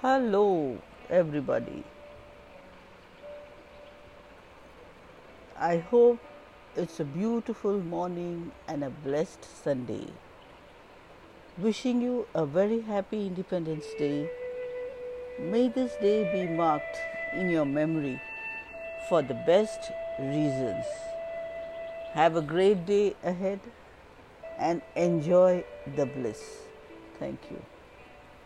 Hello, everybody. I hope it's a beautiful morning and a blessed Sunday. Wishing you a very happy Independence Day. May this day be marked in your memory for the best reasons. Have a great day ahead and enjoy the bliss. Thank you.